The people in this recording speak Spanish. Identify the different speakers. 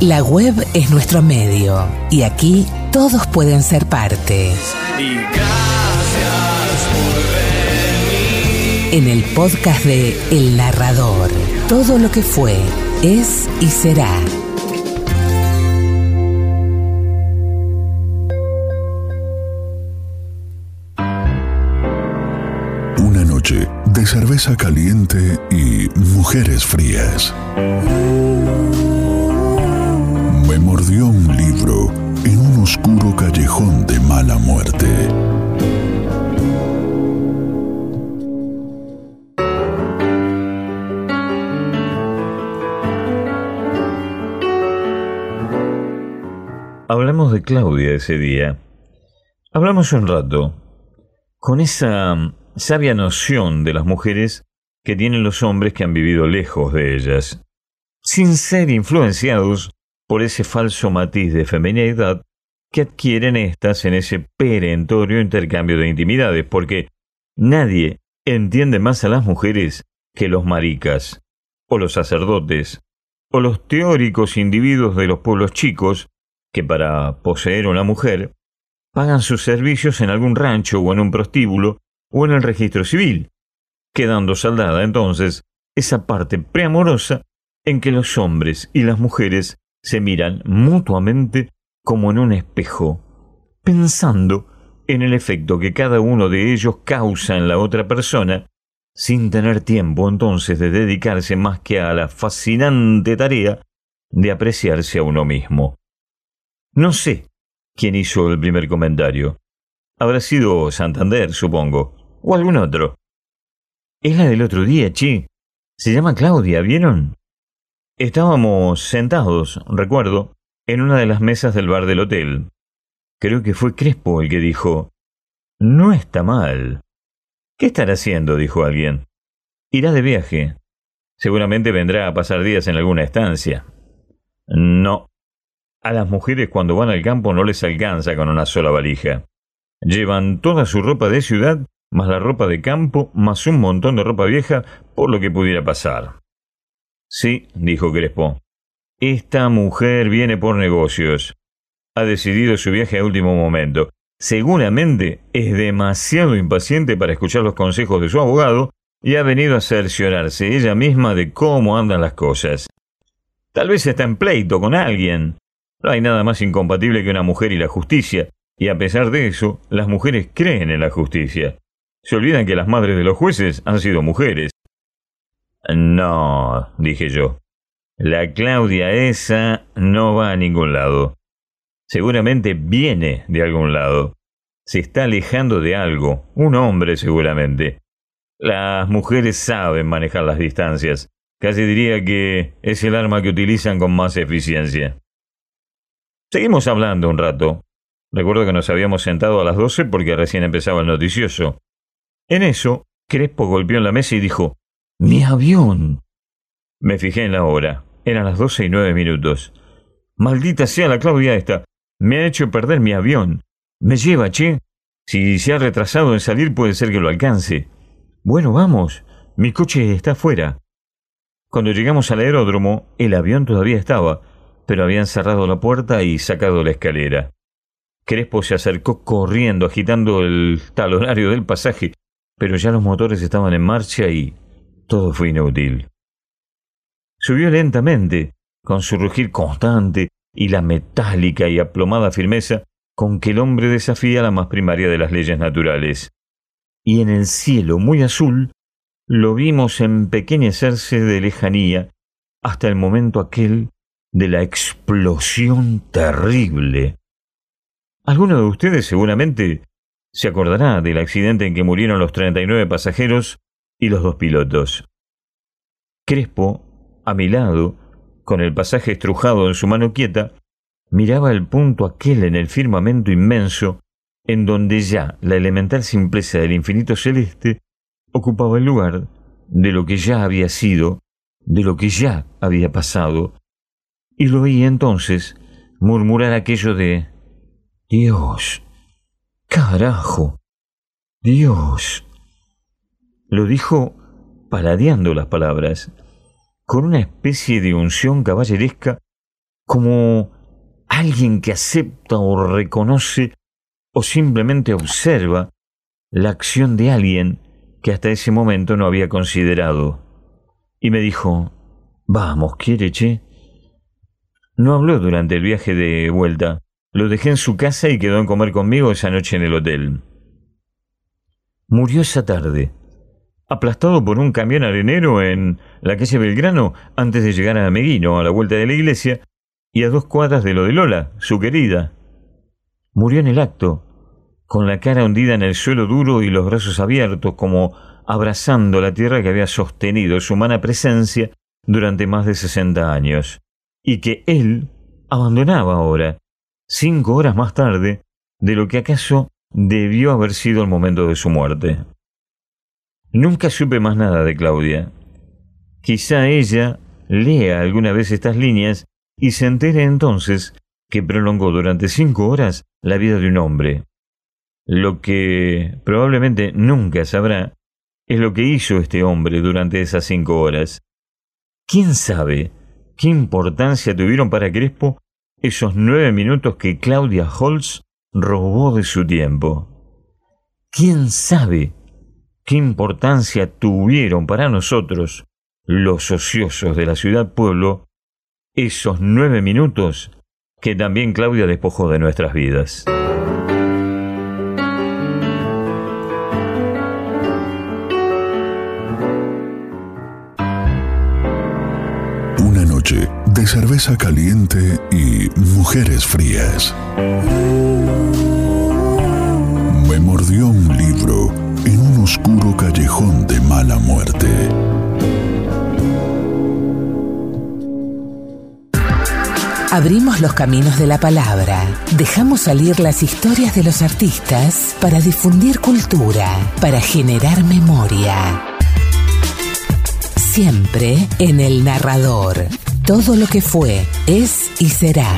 Speaker 1: La web es nuestro medio y aquí todos pueden ser parte.
Speaker 2: Y gracias por venir.
Speaker 1: En el podcast de El Narrador, todo lo que fue, es y será.
Speaker 3: Una noche de cerveza caliente y mujeres frías. Mordió un libro en un oscuro callejón de mala muerte.
Speaker 4: Hablamos de Claudia ese día. Hablamos un rato con esa mm, sabia noción de las mujeres que tienen los hombres que han vivido lejos de ellas, sin ser influenciados por ese falso matiz de feminidad que adquieren éstas en ese perentorio intercambio de intimidades, porque nadie entiende más a las mujeres que los maricas, o los sacerdotes, o los teóricos individuos de los pueblos chicos que para poseer una mujer pagan sus servicios en algún rancho o en un prostíbulo o en el registro civil, quedando saldada entonces esa parte preamorosa en que los hombres y las mujeres se miran mutuamente como en un espejo, pensando en el efecto que cada uno de ellos causa en la otra persona, sin tener tiempo entonces de dedicarse más que a la fascinante tarea de apreciarse a uno mismo. No sé quién hizo el primer comentario. Habrá sido Santander, supongo, o algún otro. Es la del otro día, chi. Se llama Claudia, ¿vieron? Estábamos sentados, recuerdo, en una de las mesas del bar del hotel. Creo que fue Crespo el que dijo, No está mal. ¿Qué estará haciendo? dijo alguien. Irá de viaje. Seguramente vendrá a pasar días en alguna estancia. No. A las mujeres cuando van al campo no les alcanza con una sola valija. Llevan toda su ropa de ciudad, más la ropa de campo, más un montón de ropa vieja, por lo que pudiera pasar. Sí, dijo Crespo. Esta mujer viene por negocios. Ha decidido su viaje a último momento. Seguramente es demasiado impaciente para escuchar los consejos de su abogado y ha venido a cerciorarse ella misma de cómo andan las cosas. Tal vez está en pleito con alguien. No hay nada más incompatible que una mujer y la justicia, y a pesar de eso, las mujeres creen en la justicia. Se olvidan que las madres de los jueces han sido mujeres. No, dije yo. La Claudia esa no va a ningún lado. Seguramente viene de algún lado. Se está alejando de algo, un hombre seguramente. Las mujeres saben manejar las distancias. Casi diría que es el arma que utilizan con más eficiencia. Seguimos hablando un rato. Recuerdo que nos habíamos sentado a las doce porque recién empezaba el noticioso. En eso, Crespo golpeó en la mesa y dijo, ¡Mi avión! Me fijé en la hora. Eran las doce y nueve minutos. Maldita sea la Claudia esta. Me ha hecho perder mi avión. Me lleva, che. Si se ha retrasado en salir puede ser que lo alcance. Bueno, vamos. Mi coche está afuera. Cuando llegamos al aeródromo, el avión todavía estaba, pero habían cerrado la puerta y sacado la escalera. Crespo se acercó corriendo, agitando el talonario del pasaje, pero ya los motores estaban en marcha y todo fue inútil. Subió lentamente, con su rugir constante y la metálica y aplomada firmeza con que el hombre desafía la más primaria de las leyes naturales. Y en el cielo muy azul lo vimos empequeñecerse de lejanía hasta el momento aquel de la explosión terrible. Alguno de ustedes seguramente se acordará del accidente en que murieron los 39 pasajeros y los dos pilotos. Crespo, a mi lado, con el pasaje estrujado en su mano quieta, miraba el punto aquel en el firmamento inmenso, en donde ya la elemental simpleza del infinito celeste ocupaba el lugar de lo que ya había sido, de lo que ya había pasado, y lo oí entonces murmurar aquello de Dios, carajo, Dios. Lo dijo paladeando las palabras, con una especie de unción caballeresca como alguien que acepta o reconoce o simplemente observa la acción de alguien que hasta ese momento no había considerado. Y me dijo, vamos, ¿quiere, che? No habló durante el viaje de vuelta. Lo dejé en su casa y quedó en comer conmigo esa noche en el hotel. Murió esa tarde, aplastado por un camión arenero en la calle Belgrano antes de llegar a Meguino, a la vuelta de la iglesia, y a dos cuadras de lo de Lola, su querida. Murió en el acto, con la cara hundida en el suelo duro y los brazos abiertos, como abrazando la tierra que había sostenido su humana presencia durante más de sesenta años, y que él abandonaba ahora, cinco horas más tarde, de lo que acaso debió haber sido el momento de su muerte. Nunca supe más nada de Claudia. Quizá ella lea alguna vez estas líneas y se entere entonces que prolongó durante cinco horas la vida de un hombre. Lo que probablemente nunca sabrá es lo que hizo este hombre durante esas cinco horas. ¿Quién sabe qué importancia tuvieron para Crespo esos nueve minutos que Claudia Holtz robó de su tiempo? ¿Quién sabe qué importancia tuvieron para nosotros, los ociosos de la ciudad pueblo, esos nueve minutos que también Claudia despojó de nuestras vidas.
Speaker 3: Una noche de cerveza caliente y mujeres frías. Oscuro callejón de mala muerte.
Speaker 1: Abrimos los caminos de la palabra, dejamos salir las historias de los artistas para difundir cultura, para generar memoria. Siempre en el narrador. Todo lo que fue, es y será.